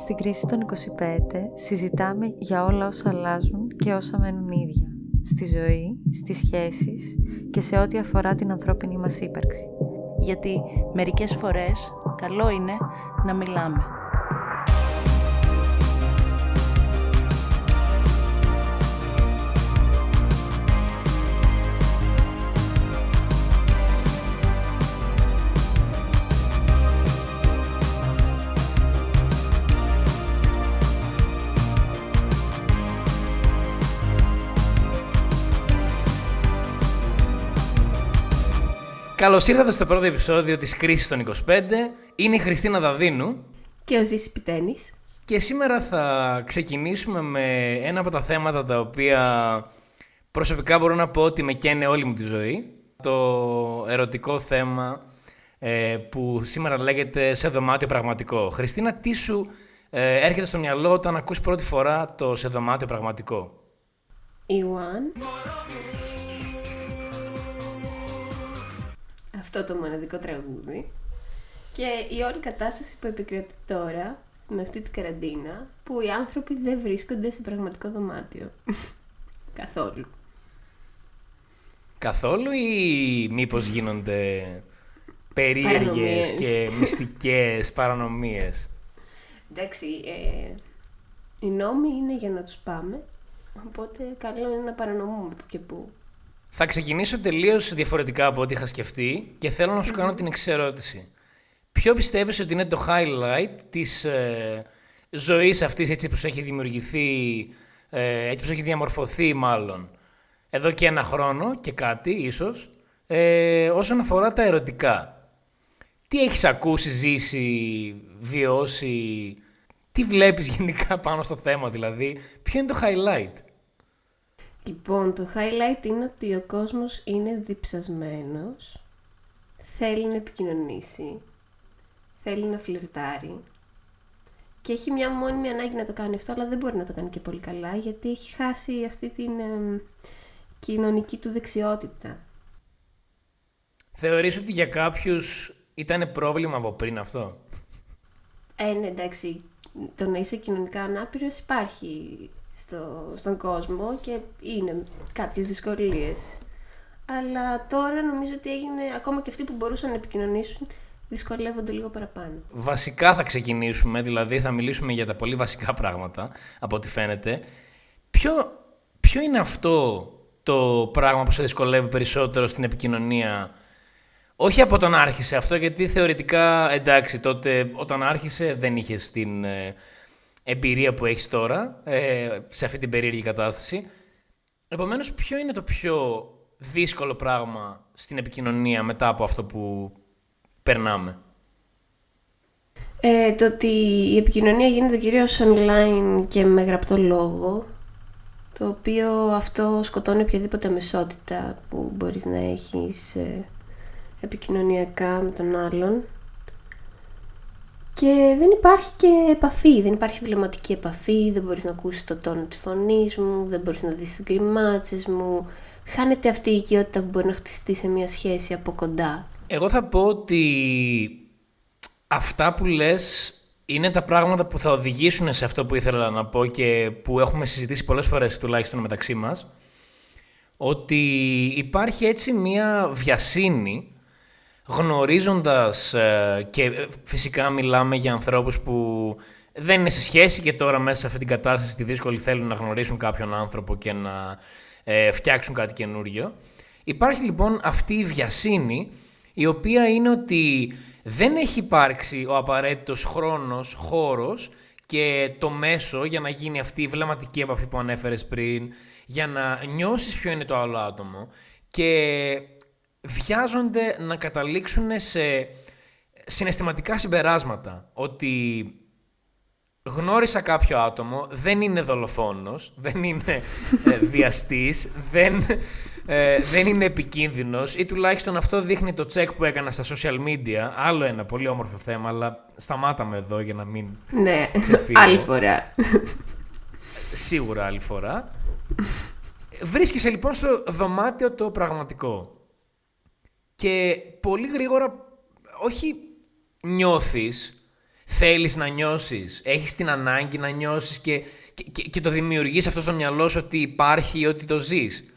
Στην κρίση των 25 συζητάμε για όλα όσα αλλάζουν και όσα μένουν ίδια. Στη ζωή, στις σχέσεις και σε ό,τι αφορά την ανθρώπινη μας ύπαρξη. Γιατί μερικές φορές καλό είναι να μιλάμε. Καλώς ήρθατε στο πρώτο επεισόδιο της Κρίσης των 25. Είναι η Χριστίνα Δαδίνου. Και ο Ζήσης Πιτένης. Και σήμερα θα ξεκινήσουμε με ένα από τα θέματα τα οποία προσωπικά μπορώ να πω ότι με καίνε όλη μου τη ζωή. Το ερωτικό θέμα ε, που σήμερα λέγεται σε δωμάτιο πραγματικό. Χριστίνα, τι σου ε, έρχεται στο μυαλό όταν ακούς πρώτη φορά το σε δωμάτιο πραγματικό. Ιωάνν. Αυτό το μοναδικό τραγούδι. Και η όλη κατάσταση που επικρατεί τώρα, με αυτή την καραντίνα, που οι άνθρωποι δεν βρίσκονται σε πραγματικό δωμάτιο. Καθόλου. Καθόλου ή μήπως γίνονται περίεργες και μυστικές παρανομίες; Εντάξει, ε, οι νόμοι είναι για να τους πάμε, οπότε καλό είναι να παρανομούμε που και που. Θα ξεκινήσω τελείως διαφορετικά από ό,τι είχα σκεφτεί και θέλω να σου κάνω την εξή ερώτηση. Ποιο πιστεύεις ότι είναι το highlight της ε, ζωής αυτής έτσι όπως έχει δημιουργηθεί, ε, έτσι όπως έχει διαμορφωθεί μάλλον, εδώ και ένα χρόνο και κάτι ίσως, ε, όσον αφορά τα ερωτικά; Τι έχεις ακούσει, ζήσει, βιώσει, τι βλέπεις γενικά πάνω στο θέμα δηλαδή, ποιο είναι το highlight; Λοιπόν, το highlight είναι ότι ο κόσμος είναι διψασμένος, θέλει να επικοινωνήσει, θέλει να φλερτάρει και έχει μια μόνιμη ανάγκη να το κάνει αυτό, αλλά δεν μπορεί να το κάνει και πολύ καλά, γιατί έχει χάσει αυτή την κοινωνική του δεξιότητα. Θεωρείς ότι για κάποιους ήταν πρόβλημα από πριν αυτό; Ε, ναι, εντάξει, το να είσαι κοινωνικά ανάπηρος υπάρχει στο, στον κόσμο και είναι κάποιες δυσκολίες. Αλλά τώρα νομίζω ότι έγινε, ακόμα και αυτοί που μπορούσαν να επικοινωνήσουν, δυσκολεύονται λίγο παραπάνω. Βασικά θα ξεκινήσουμε, δηλαδή θα μιλήσουμε για τα πολύ βασικά πράγματα, από ό,τι φαίνεται. Ποιο, ποιο είναι αυτό το πράγμα που σε δυσκολεύει περισσότερο στην επικοινωνία; Όχι από όταν άρχισε αυτό, γιατί θεωρητικά εντάξει, τότε όταν άρχισε δεν είχες την ε, εμπειρία που έχεις τώρα, ε, σε αυτή την περίεργη κατάσταση. Επομένως, ποιο είναι το πιο δύσκολο πράγμα στην επικοινωνία μετά από αυτό που περνάμε; Ε, το ότι η επικοινωνία γίνεται κυρίως online και με γραπτό λόγο, το οποίο αυτό σκοτώνει οποιαδήποτε μεσότητα που μπορείς να έχεις ε, επικοινωνιακά με τον άλλον. Και δεν υπάρχει και επαφή, δεν υπάρχει βλεμματική επαφή, δεν μπορείς να ακούσεις το τόνο της φωνής μου, δεν μπορείς να δεις τις γκριμάτσες μου. Χάνεται αυτή η οικειότητα που μπορεί να χτιστεί σε μια σχέση από κοντά. Εγώ θα πω ότι αυτά που λες είναι τα πράγματα που θα οδηγήσουν σε αυτό που ήθελα να πω και που έχουμε συζητήσει πολλές φορές τουλάχιστον μεταξύ μας. Ότι υπάρχει έτσι μια βιασύνη γνωρίζοντας ε, και ε, φυσικά μιλάμε για ανθρώπους που δεν είναι σε σχέση και τώρα μέσα σε αυτή την κατάσταση τη δύσκολη θέλουν να γνωρίσουν κάποιον άνθρωπο και να ε, φτιάξουν κάτι καινούριο. Υπάρχει λοιπόν αυτή η βιασύνη η οποία είναι ότι δεν έχει υπάρξει ο απαραίτητος χρόνος, χώρος και το μέσο για να γίνει αυτή η βλεμματική επαφή που ανέφερες πριν, για να νιώσεις ποιο είναι το άλλο άτομο και βιάζονται να καταλήξουν σε συναισθηματικά συμπεράσματα. Ότι γνώρισα κάποιο άτομο, δεν είναι δολοφόνος, δεν είναι ε, βιαστής, δεν, ε, δεν είναι επικίνδυνος ή τουλάχιστον αυτό δείχνει το check που έκανα στα social media. Άλλο ένα πολύ όμορφο θέμα, αλλά σταμάταμε εδώ για να μην Ναι, άλλη φορά. Σίγουρα άλλη φορά. Βρίσκεσαι λοιπόν στο δωμάτιο το πραγματικό. Και πολύ γρήγορα, όχι νιώθεις, θέλεις να νιώσεις, έχεις την ανάγκη να νιώσεις και, και, και, το δημιουργείς αυτό στο μυαλό σου ότι υπάρχει ή ότι το ζεις.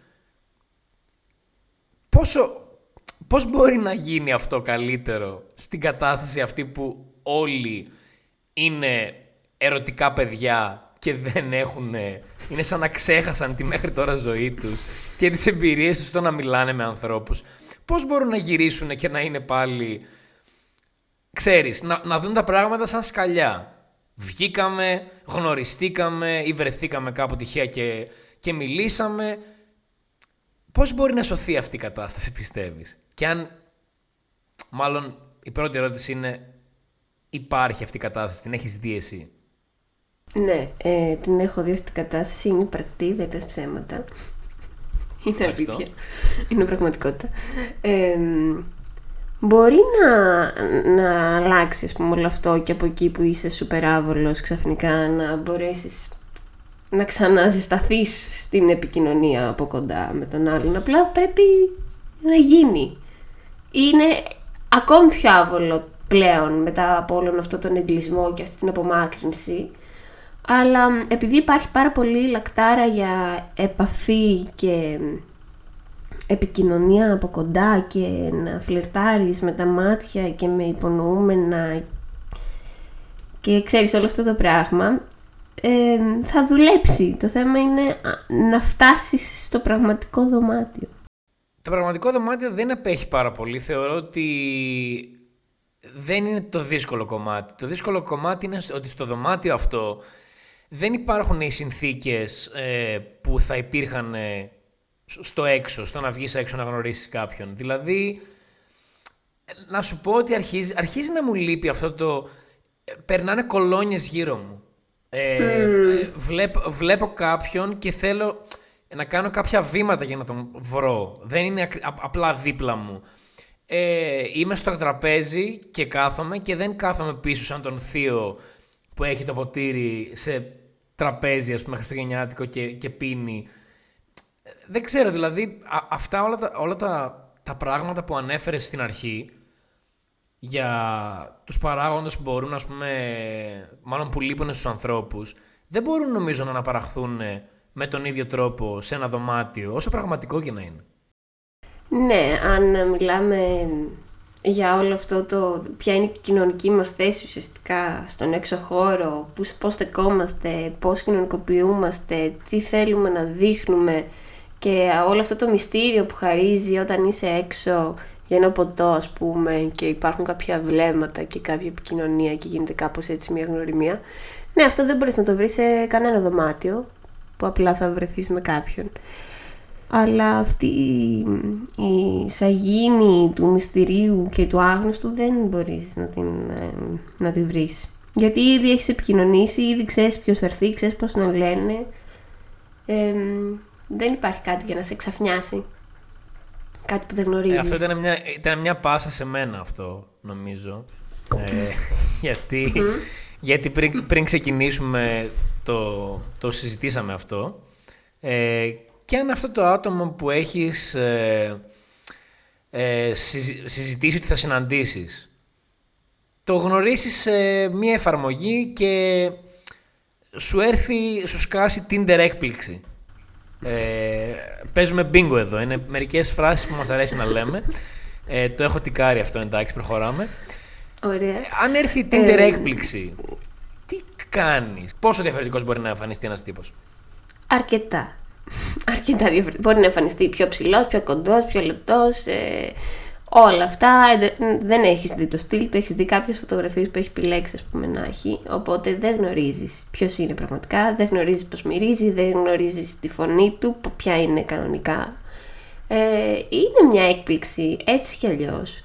Πόσο, πώς μπορεί να γίνει αυτό καλύτερο στην κατάσταση αυτή που όλοι είναι ερωτικά παιδιά και δεν έχουν. Είναι σαν να ξέχασαν τη μέχρι τώρα ζωή τους και τις εμπειρίες τους στο να μιλάνε με ανθρώπους. Πώς μπορούν να γυρίσουν και να είναι πάλι ξέρεις, να, να δουν τα πράγματα σαν σκαλιά. Βγήκαμε, γνωριστήκαμε ή βρεθήκαμε κάπου τυχαία και, και μιλήσαμε. Πώς μπορεί να σωθεί αυτή η κατάσταση, πιστεύεις; Και αν, μάλλον η πρώτη ερώτηση είναι, υπάρχει αυτή η κατάσταση, την έχεις δει εσύ; Ναι, ε, την έχω δει αυτή την κατάσταση, είναι πρακτή, δεν είναι ψέματα. Είναι αλήθεια. Είναι πραγματικότητα. Ε, Μπορεί να, να αλλάξει ας πούμε, όλο αυτό και από εκεί που είσαι σούπερ άβολος ξαφνικά να μπορέσεις να ξαναζεσταθείς στην επικοινωνία από κοντά με τον άλλον. Απλά πρέπει να γίνει. Είναι ακόμη πιο άβολο πλέον μετά από όλον αυτό τον εγκλισμό και αυτή την απομάκρυνση. Αλλά επειδή υπάρχει πάρα πολύ λακτάρα για επαφή και επικοινωνία από κοντά και να φλερτάρεις με τα μάτια και με υπονοούμενα και ξέρεις όλο αυτό το πράγμα ε, θα δουλέψει. Το θέμα είναι να φτάσεις στο πραγματικό δωμάτιο. Το πραγματικό δωμάτιο δεν απέχει πάρα πολύ. Θεωρώ ότι δεν είναι το δύσκολο κομμάτι. Το δύσκολο κομμάτι είναι ότι στο δωμάτιο αυτό δεν υπάρχουν οι συνθήκες ε, που θα υπήρχαν ε, στο έξω, στο να βγεις έξω να γνωρίσεις κάποιον. Δηλαδή, να σου πω ότι αρχίζει, αρχίζει να μου λείπει αυτό το... Περνάνε κολόνιες γύρω μου. Ε, βλέπω, βλέπω κάποιον και θέλω να κάνω κάποια βήματα για να τον βρω. Δεν είναι απλά δίπλα μου. Ε, είμαι στο τραπέζι και κάθομαι και δεν κάθομαι πίσω σαν τον θείο που έχει το ποτήρι σε τραπέζι, ας πούμε, χριστουγεννιάτικο και, και πίνει δεν ξέρω, δηλαδή αυτά όλα, τα, όλα τα, τα πράγματα που ανέφερες στην αρχή για τους παράγοντες που μπορούν, ας πούμε, μάλλον που λείπουν στους ανθρώπους, δεν μπορούν νομίζω να αναπαραχθούν με τον ίδιο τρόπο σε ένα δωμάτιο, όσο πραγματικό και να είναι. Ναι, αν μιλάμε για όλο αυτό το ποια είναι η κοινωνική μας θέση ουσιαστικά στον έξω χώρο, πώς στεκόμαστε, πώς κοινωνικοποιούμαστε, τι θέλουμε να δείχνουμε και όλο αυτό το μυστήριο που χαρίζει όταν είσαι έξω για ένα ποτό ας πούμε και υπάρχουν κάποια βλέμματα και κάποια επικοινωνία και γίνεται κάπως έτσι μια γνωριμία. Ναι, αυτό δεν μπορείς να το βρεις σε κανένα δωμάτιο που απλά θα βρεθείς με κάποιον. Αλλά αυτή η σαγίνη του μυστηρίου και του άγνωστου δεν μπορείς να την, ε, να τη βρεις. Γιατί ήδη έχεις επικοινωνήσει, ήδη ξέρεις ποιος θα έρθει, ξέρεις πώς να λένε. Ε, δεν υπάρχει κάτι για να σε ξαφνιάσει. Κάτι που δεν γνωρίζεις. Ε, αυτό ήταν μια, ήταν μια πάσα σε μένα αυτό, νομίζω. Ε, γιατί γιατί πριν, πριν ξεκινήσουμε το, το συζητήσαμε αυτό. Ε, και αν αυτό το άτομο που έχεις ε, ε, συζητήσει ότι θα συναντήσεις το γνωρίσεις σε μία εφαρμογή και σου έρθει, σου σκάσει Tinder έκπληξη. Ε, παίζουμε bingo εδώ. Είναι μερικές φράσεις που μας αρέσει να λέμε. Ε, το έχω τικάρει αυτό, εντάξει, προχωράμε. Ωραία. αν έρθει η Tinder ε, έκπληξη, τι κάνεις, πόσο διαφορετικός μπορεί να εμφανιστεί ένας τύπος; Αρκετά. Αρκετά διαφορετικό. Μπορεί να εμφανιστεί πιο ψηλός, πιο κοντός, πιο λεπτός. Ε, όλα αυτά. Δεν έχεις δει το στυλ του, έχεις δει κάποιες φωτογραφίες που έχει επιλέξει, ας πούμε, να έχει. Οπότε δεν γνωρίζεις ποιος είναι πραγματικά, δεν γνωρίζεις πώς μυρίζει, δεν γνωρίζεις τη φωνή του, ποια είναι κανονικά. Ε, είναι μια έκπληξη έτσι κι αλλιώς.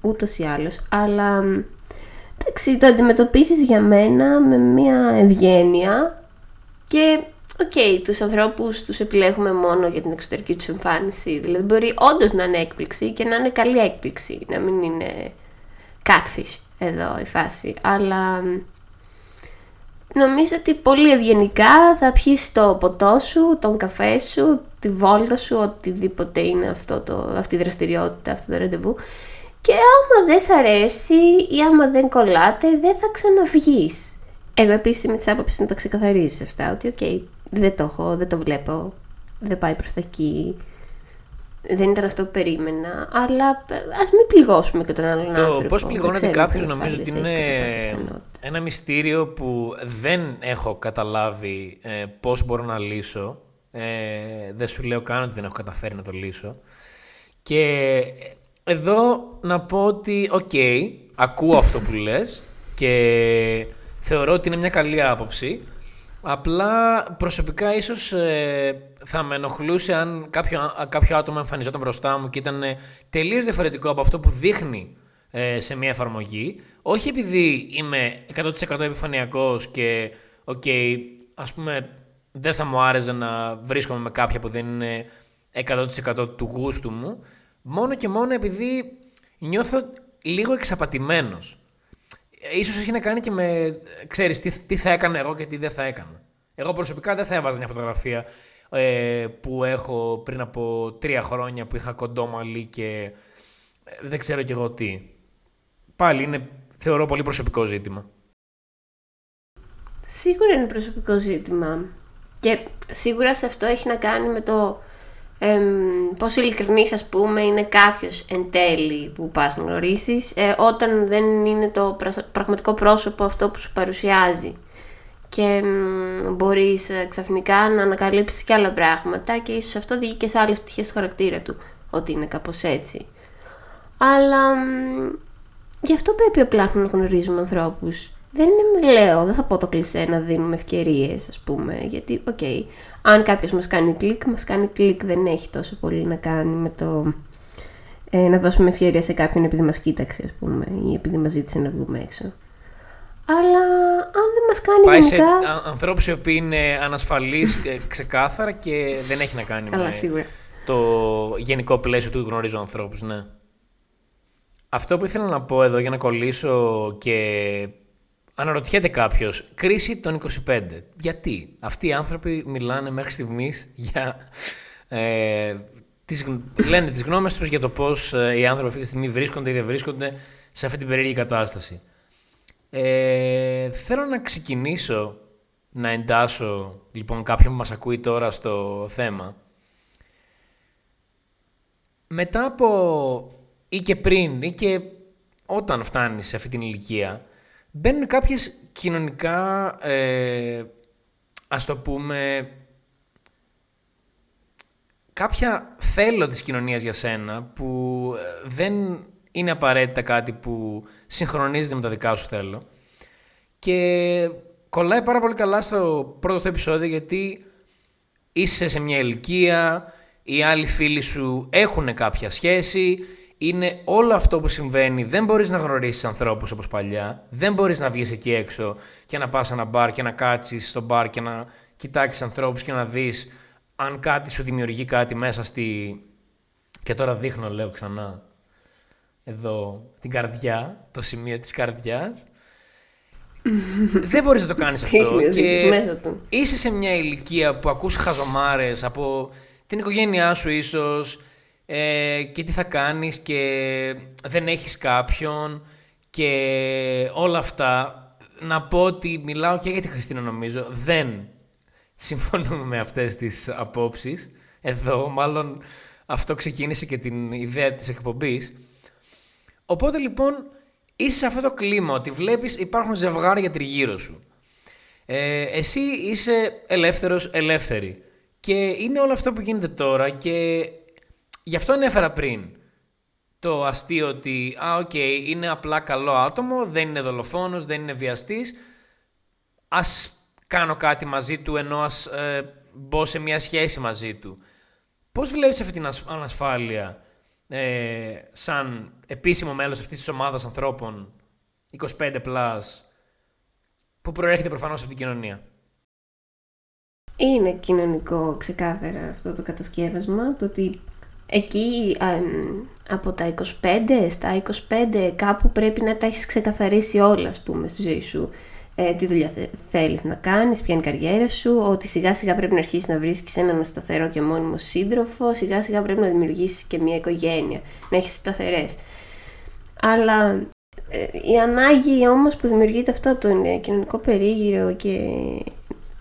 Ούτως ή άλλως. Αλλά εντάξει, το αντιμετωπίσει για μένα με μια ευγένεια και OK, okay, τους ανθρώπους τους επιλέγουμε μόνο για την εξωτερική τους εμφάνιση. Δηλαδή μπορεί όντως να είναι έκπληξη και να είναι καλή έκπληξη, να μην είναι catfish εδώ η φάση. Αλλά νομίζω ότι πολύ ευγενικά θα πιεις το ποτό σου, τον καφέ σου, τη βόλτα σου, οτιδήποτε είναι αυτό το, αυτή η δραστηριότητα, αυτό το ραντεβού και άμα δεν σ' αρέσει ή άμα δεν κολλάτε, δεν θα ξαναβγείς. Εγώ επίσης είμαι της άποψης να τα ξεκαθαρίζεις αυτά, ότι OK, okay, δεν το έχω, δεν το βλέπω, δεν πάει προς τα εκεί, δεν ήταν αυτό που περίμενα, αλλά ας μην πληγώσουμε και τον άλλον το άνθρωπο. Πώς πληγώνεται κάποιος νομίζω ότι είναι ένα μυστήριο που δεν έχω καταλάβει ε, πώς μπορώ να λύσω. Ε, δεν σου λέω καν ότι δεν έχω καταφέρει να το λύσω. Και εδώ να πω ότι, οκ, ακούω αυτό που λες και θεωρώ ότι είναι μια καλή άποψη. Απλά προσωπικά ίσως ε, θα με ενοχλούσε αν κάποιο, κάποιο άτομο εμφανιζόταν μπροστά μου και ήταν τελείως διαφορετικό από αυτό που δείχνει ε, σε μια εφαρμογή. Όχι επειδή είμαι 100% επιφανειακός και OK, okay, ας πούμε δεν θα μου άρεσε να βρίσκομαι με κάποια που δεν είναι 100% του γούστου μου, μόνο και μόνο επειδή νιώθω λίγο εξαπατημένος. Ίσως έχει να κάνει και με, ξέρεις, τι, τι θα έκανα εγώ και τι δεν θα έκανα. Εγώ προσωπικά δεν θα έβαζα μια φωτογραφία ε, που έχω πριν από τρία χρόνια που είχα κοντό μαλλί και ε, δεν ξέρω κι εγώ τι. Πάλι είναι, θεωρώ, πολύ προσωπικό ζήτημα. Σίγουρα είναι προσωπικό ζήτημα. Και σίγουρα σε αυτό έχει να κάνει με το εμ, πόσο ειλικρινής ας πούμε είναι κάποιος εν τέλει που πας να γνωρίσεις ε, όταν δεν είναι το πραγματικό πρόσωπο αυτό που σου παρουσιάζει και μπορείς ε, ξαφνικά να ανακαλύψεις και άλλα πράγματα και ίσως αυτό οδηγεί και σε άλλες πτυχές του χαρακτήρα του ότι είναι κάπως έτσι. Αλλά γι' αυτό πρέπει απλά να γνωρίζουμε ανθρώπους. Δεν είναι, λέω, δεν θα πω το κλεισέ να δίνουμε ευκαιρίες, ας πούμε. Γιατί, OK, okay, αν κάποιος μας κάνει κλικ, μας κάνει κλικ. Δεν έχει τόσο πολύ να κάνει με το ε, να δώσουμε ευκαιρία σε κάποιον επειδή μας κοίταξε, ας πούμε, ή επειδή μας ζήτησε να βγούμε έξω. Αλλά αν δεν μας κάνει Πάει γενικά... σε ανθρώπους οι οποίοι είναι ανασφαλείς ξεκάθαρα και δεν έχει να κάνει Καλά, με σίγουρα. το γενικό πλαίσιο του γνωρίζω ανθρώπους, ναι. Αυτό που ήθελα να πω εδώ για να κολλήσω και αναρωτιέται κάποιος, κρίση των 25. Γιατί αυτοί οι άνθρωποι μιλάνε μέχρι στιγμής για. Ε, τις, λένε τις γνώμες τους για το πώς ε, οι άνθρωποι αυτή τη στιγμή βρίσκονται ή δεν βρίσκονται σε αυτή την περίεργη κατάσταση. Ε, θέλω να ξεκινήσω να εντάσω λοιπόν κάποιον που μας ακούει τώρα στο θέμα. Μετά από ή και πριν ή και όταν φτάνεις σε αυτή την ηλικία, μπαίνουν κάποιες κοινωνικά, ε, ας το πούμε, κάποια θέλω της κοινωνίας για σένα που ε, δεν είναι απαραίτητα κάτι που συγχρονίζεται με τα δικά σου θέλω. Και κολλάει πάρα πολύ καλά στο πρώτο αυτό επεισόδιο γιατί είσαι σε μια ηλικία, οι άλλοι φίλοι σου έχουν κάποια σχέση, είναι όλο αυτό που συμβαίνει. Δεν μπορείς να γνωρίσεις ανθρώπους όπως παλιά, δεν μπορείς να βγεις εκεί έξω και να πας σε ένα μπαρ και να κάτσεις στο μπαρ και να κοιτάξεις ανθρώπους και να δεις αν κάτι σου δημιουργεί κάτι μέσα στη... Και τώρα δείχνω, λέω ξανά, εδώ την καρδιά, το σημείο της καρδιάς. δεν μπορείς να το κάνεις αυτό. και μέσα του. Είσαι σε μια ηλικία που ακούς χαζομάρες από την οικογένειά σου ίσως ε, και τι θα κάνεις και δεν έχεις κάποιον και όλα αυτά. Να πω ότι μιλάω και για τη Χριστίνα νομίζω. Δεν συμφωνούμε με αυτές τις απόψεις. Εδώ μάλλον αυτό ξεκίνησε και την ιδέα της εκπομπής. Οπότε λοιπόν είσαι σε αυτό το κλίμα ότι βλέπεις υπάρχουν ζευγάρια τριγύρω σου. Ε, εσύ είσαι ελεύθερος, ελεύθερη. Και είναι όλο αυτό που γίνεται τώρα και γι' αυτό ανέφερα πριν το αστείο ότι α, οκ, είναι απλά καλό άτομο, δεν είναι δολοφόνος, δεν είναι βιαστής. Ας κάνω κάτι μαζί του ενώ ας ε, μπω σε μια σχέση μαζί του. Πώς βλέπεις αυτή την ανασφάλεια ε, σαν επίσημο μέλος αυτής της ομάδας ανθρώπων 25 plus που προέρχεται προφανώς από την κοινωνία; Είναι κοινωνικό ξεκάθαρα αυτό το κατασκεύασμα, το ότι εκεί από τα 25 στα 25 κάπου πρέπει να τα έχεις ξεκαθαρίσει όλα ας πούμε στη ζωή σου ε, τι δουλειά θε, θέλεις να κάνεις, ποια είναι η καριέρα σου, ότι σιγά σιγά πρέπει να αρχίσεις να βρίσκεις έναν σταθερό και μόνιμο σύντροφο, σιγά σιγά πρέπει να δημιουργήσεις και μια οικογένεια, να έχεις σταθερές. Αλλά ε, η ανάγκη όμως που δημιουργείται αυτό από τον κοινωνικό περίγυρο και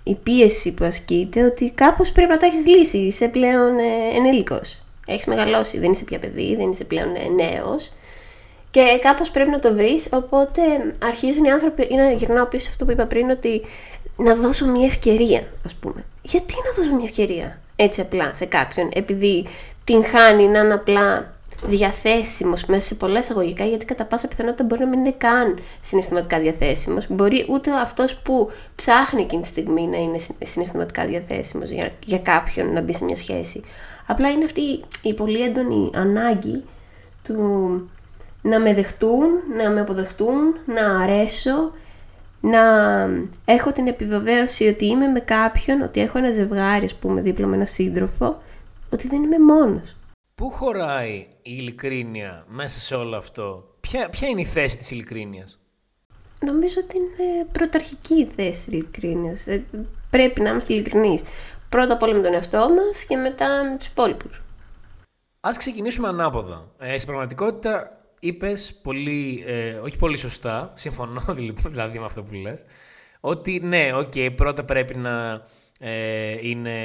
η πίεση που ασκείται ότι κάπως πρέπει να τα έχεις λύσει. Είσαι πλέον ε, ενήλικος. Έχεις μεγαλώσει, δεν είσαι πια παιδί, δεν είσαι πλέον ε, νέος. Και κάπως πρέπει να το βρεις, οπότε αρχίζουν οι άνθρωποι, ή να γυρνάω πίσω αυτό που είπα πριν, ότι να δώσω μια ευκαιρία, ας πούμε. Γιατί να δώσω μια ευκαιρία, έτσι απλά, σε κάποιον, επειδή την χάνει να είναι απλά διαθέσιμος μέσα σε πολλά εισαγωγικά, γιατί κατά πάσα πιθανότητα μπορεί να μην είναι καν συναισθηματικά διαθέσιμος. Μπορεί ούτε αυτός που ψάχνει εκείνη τη στιγμή να είναι συναισθηματικά διαθέσιμος για, για κάποιον να μπει σε μια σχέση. Απλά είναι αυτή η πολύ έντονη ανάγκη του να με δεχτούν, να με αποδεχτούν, να αρέσω, να έχω την επιβεβαίωση ότι είμαι με κάποιον, ότι έχω ένα ζευγάρι, ας πούμε, δίπλα με ένα σύντροφο, ότι δεν είμαι μόνος. Πού χωράει η ειλικρίνεια μέσα σε όλο αυτό, ποια, ποια είναι η θέση της ειλικρίνειας; Νομίζω ότι είναι πρωταρχική η θέση της ειλικρίνειας. Ε, πρέπει να είμαστε ειλικρινείς. Πρώτα απ' όλα με τον εαυτό μας και μετά με τους υπόλοιπους. Ας ξεκινήσουμε ανάποδα. Ε, στην πραγματικότητα είπες πολύ, ε, όχι πολύ σωστά, συμφωνώ δηλαδή με αυτό που λες, ότι ναι, ok, okay, πρώτα πρέπει να, ε, είναι,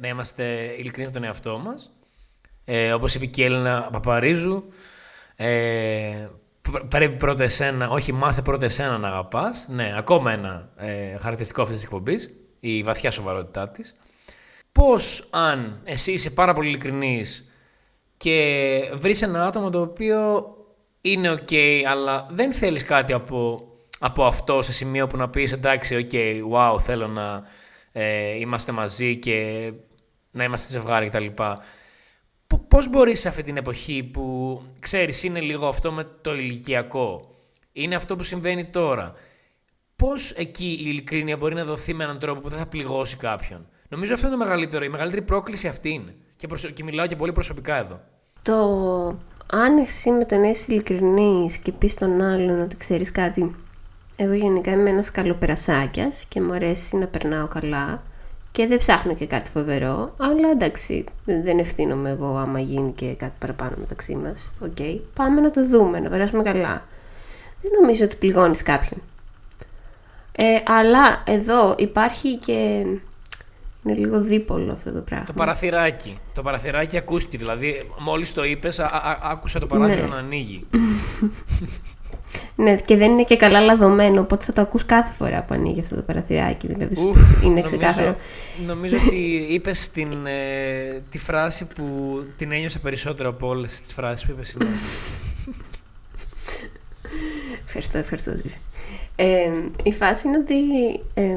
να είμαστε ειλικρινείς με τον εαυτό μας ε, όπως είπε και η Έλληνα Παπαρίζου, ε, πρέπει πρώτα εσένα, όχι μάθε πρώτα εσένα να αγαπάς. Ναι, ακόμα ένα ε, χαρακτηριστικό αυτής της εκπομπής, η βαθιά σοβαρότητά της. Πώς αν εσύ είσαι πάρα πολύ ειλικρινής και βρεις ένα άτομο το οποίο είναι ok, αλλά δεν θέλεις κάτι από, από αυτό σε σημείο που να πεις εντάξει, ok, wow, θέλω να ε, είμαστε μαζί και να είμαστε ζευγάρι κτλ. Πώς μπορείς σε αυτή την εποχή που ξέρεις είναι λίγο αυτό με το ηλικιακό, είναι αυτό που συμβαίνει τώρα, πώς εκεί η ειλικρίνεια μπορεί να δοθεί με έναν τρόπο που δεν θα πληγώσει κάποιον; Νομίζω αυτό είναι το μεγαλύτερο, η μεγαλύτερη πρόκληση αυτή είναι. Και, προσω... και μιλάω και πολύ προσωπικά εδώ. Το αν εσύ με τον είσαι ειλικρινής και πεις στον άλλον ότι ξέρεις κάτι, εγώ γενικά είμαι ένας καλοπερασάκιας και μου αρέσει να περνάω καλά και δεν ψάχνω και κάτι φοβερό, αλλά εντάξει, δεν ευθύνομαι εγώ άμα γίνει και κάτι παραπάνω μεταξύ μας. Ok, okay. πάμε να το δούμε, να περάσουμε καλά. Δεν νομίζω ότι πληγώνεις κάποιον. Ε, αλλά εδώ υπάρχει και. Είναι λίγο δίπολο αυτό το πράγμα. Το παραθυράκι. Το παραθυράκι ακούστηκε. Δηλαδή, μόλις το είπες, άκουσα το παράθυρο ναι. να ανοίγει. Ναι, και δεν είναι και καλά λαδωμένο, οπότε θα το ακούς κάθε φορά που ανοίγει αυτό το παραθυράκι. Δηλαδή, Ουφ, είναι ξεκάθαρο. Νομίζω, ότι είπες την, ε, τη φράση που την ένιωσα περισσότερο από όλες τις φράσεις που είπες σήμερα. ευχαριστώ, ευχαριστώ. Ε, η φάση είναι ότι ε,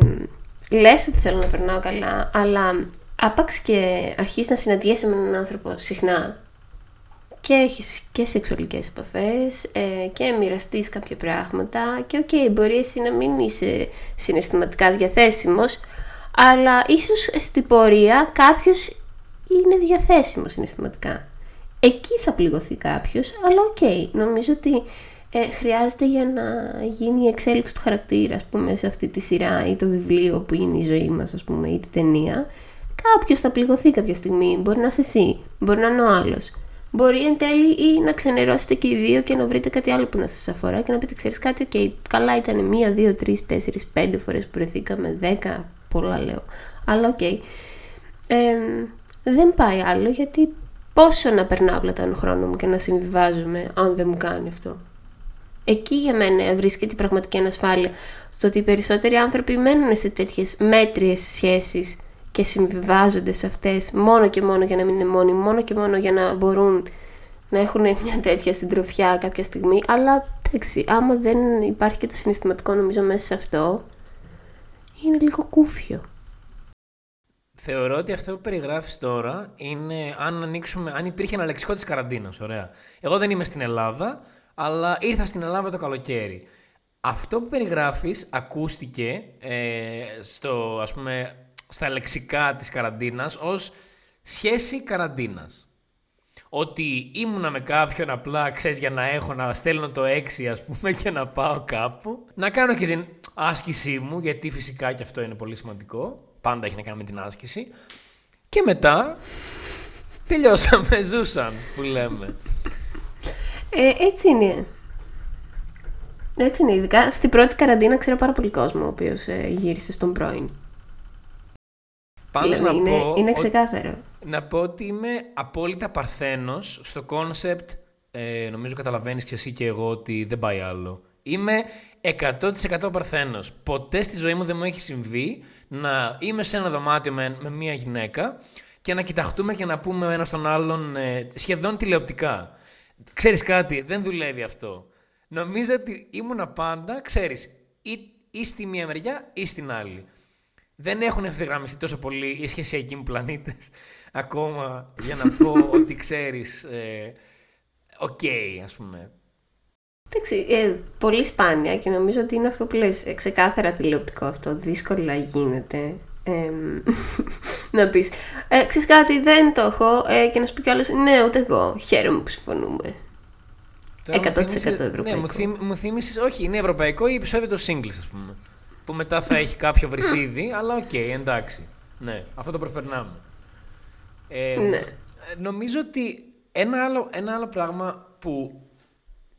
λες ότι θέλω να περνάω καλά, αλλά άπαξ και αρχίσεις να συναντιέσαι με έναν άνθρωπο συχνά και έχεις και σεξουαλικές επαφές ε, και μοιραστείς κάποια πράγματα και ok, okay, μπορεί εσύ να μην είσαι συναισθηματικά διαθέσιμος αλλά ίσως στην πορεία κάποιος είναι διαθέσιμος συναισθηματικά. Εκεί θα πληγωθεί κάποιος, αλλά ok, okay, νομίζω ότι ε, χρειάζεται για να γίνει η εξέλιξη του χαρακτήρα, ας πούμε, σε αυτή τη σειρά ή το βιβλίο που είναι η ζωή μας, ας πούμε, ή τη ταινία. Κάποιος θα πληγωθεί κάποια στιγμή, μπορεί να είσαι εσύ, μπορεί να είναι ο άλλος μπορεί εν τέλει ή να ξενερώσετε και οι δύο και να βρείτε κάτι άλλο που να σας αφορά και να πείτε ξέρεις κάτι, ok, καλά ήταν μία, δύο, τρεις, τέσσερις, πέντε φορές που βρεθήκαμε, δέκα, πολλά λέω, αλλά οκ. δεν πάει άλλο γιατί πόσο να περνάω απλά τον χρόνο μου και να συμβιβάζομαι αν δεν μου κάνει αυτό. Εκεί για μένα βρίσκεται η πραγματική ανασφάλεια. Το ότι οι περισσότεροι άνθρωποι μένουν σε τέτοιες μέτριες σχέσεις και συμβιβάζονται σε αυτές μόνο και μόνο για να μην είναι μόνοι, μόνο και μόνο για να μπορούν να έχουν μια τέτοια συντροφιά κάποια στιγμή. Αλλά εντάξει, άμα δεν υπάρχει και το συναισθηματικό νομίζω μέσα σε αυτό, είναι λίγο κούφιο. Θεωρώ ότι αυτό που περιγράφεις τώρα είναι αν ανοίξουμε, αν υπήρχε ένα λεξικό της καραντίνας, ωραία. Εγώ δεν είμαι στην Ελλάδα, αλλά ήρθα στην Ελλάδα το καλοκαίρι. Αυτό που περιγράφεις ακούστηκε ε, στο, ας πούμε, στα λεξικά της καραντίνας ως σχέση καραντίνας. Ότι ήμουνα με κάποιον απλά, ξέρεις, για να έχω να στέλνω το 6 ας πούμε και να πάω κάπου. Να κάνω και την άσκησή μου, γιατί φυσικά και αυτό είναι πολύ σημαντικό. Πάντα έχει να κάνει με την άσκηση. Και μετά τελειώσαμε, ζούσαν που λέμε. Ε, έτσι είναι. Έτσι είναι, ειδικά στην πρώτη καραντίνα ξέρω πάρα πολύ κόσμο ο οποίος ε, γύρισε στον πρώην. Πάντως δηλαδή, να είναι, πω είναι ότι- ξεκάθαρο. Να πω ότι είμαι απόλυτα παρθένος στο κόνσεπτ, ε, νομίζω καταλαβαίνεις και εσύ και εγώ ότι δεν πάει άλλο. Είμαι 100% παρθένος. Ποτέ στη ζωή μου δεν μου έχει συμβεί να είμαι σε ένα δωμάτιο με, με μία γυναίκα και να κοιταχτούμε και να πούμε ο ένας τον άλλον ε, σχεδόν τηλεοπτικά. Ξέρεις κάτι, δεν δουλεύει αυτό. Νομίζω ότι ήμουνα πάντα, ξέρεις, ή, ή στη μία μεριά ή στην άλλη δεν έχουν ευθυγραμμιστεί τόσο πολύ οι σχεσιακοί μου πλανήτες ακόμα για να πω ότι ξέρεις ε, οκ ας πούμε Εντάξει, ε, πολύ σπάνια και νομίζω ότι είναι αυτό που λες, ε, ξεκάθαρα τηλεοπτικό αυτό, δύσκολα γίνεται. Ε, να πεις, ε, ξέρεις κάτι, δεν το έχω ε, και να σου πει κι ο άλλος, ναι, ούτε εγώ, χαίρομαι που συμφωνούμε. Τώρα μου 100% θύμισε- ευρωπαϊκό. Ναι, μου, θύμι, μου θύμισες, όχι, είναι ευρωπαϊκό ή επεισόδιο το Singles, ας πούμε. Που μετά θα έχει κάποιο βρισίδι, αλλά οκ, εντάξει. Ναι, αυτό το προσπερνάμε. Ε, Ναι. ε, Νομίζω ότι ένα άλλο, ένα άλλο πράγμα που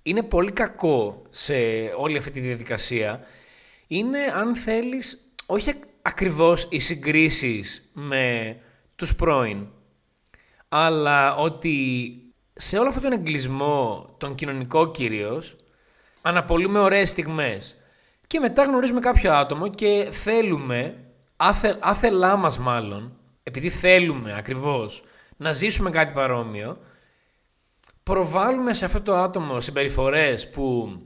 είναι πολύ κακό σε όλη αυτή τη διαδικασία είναι αν θέλεις, όχι ακ- ακριβώς οι συγκρίσεις με τους πρώην, αλλά ότι σε όλο αυτόν τον εγκλισμό, τον κοινωνικό κυρίως, αναπολύουμε ωραίες στιγμές. Και μετά γνωρίζουμε κάποιο άτομο και θέλουμε, άθε, άθελά μας μάλλον, επειδή θέλουμε ακριβώς να ζήσουμε κάτι παρόμοιο, προβάλλουμε σε αυτό το άτομο συμπεριφορές που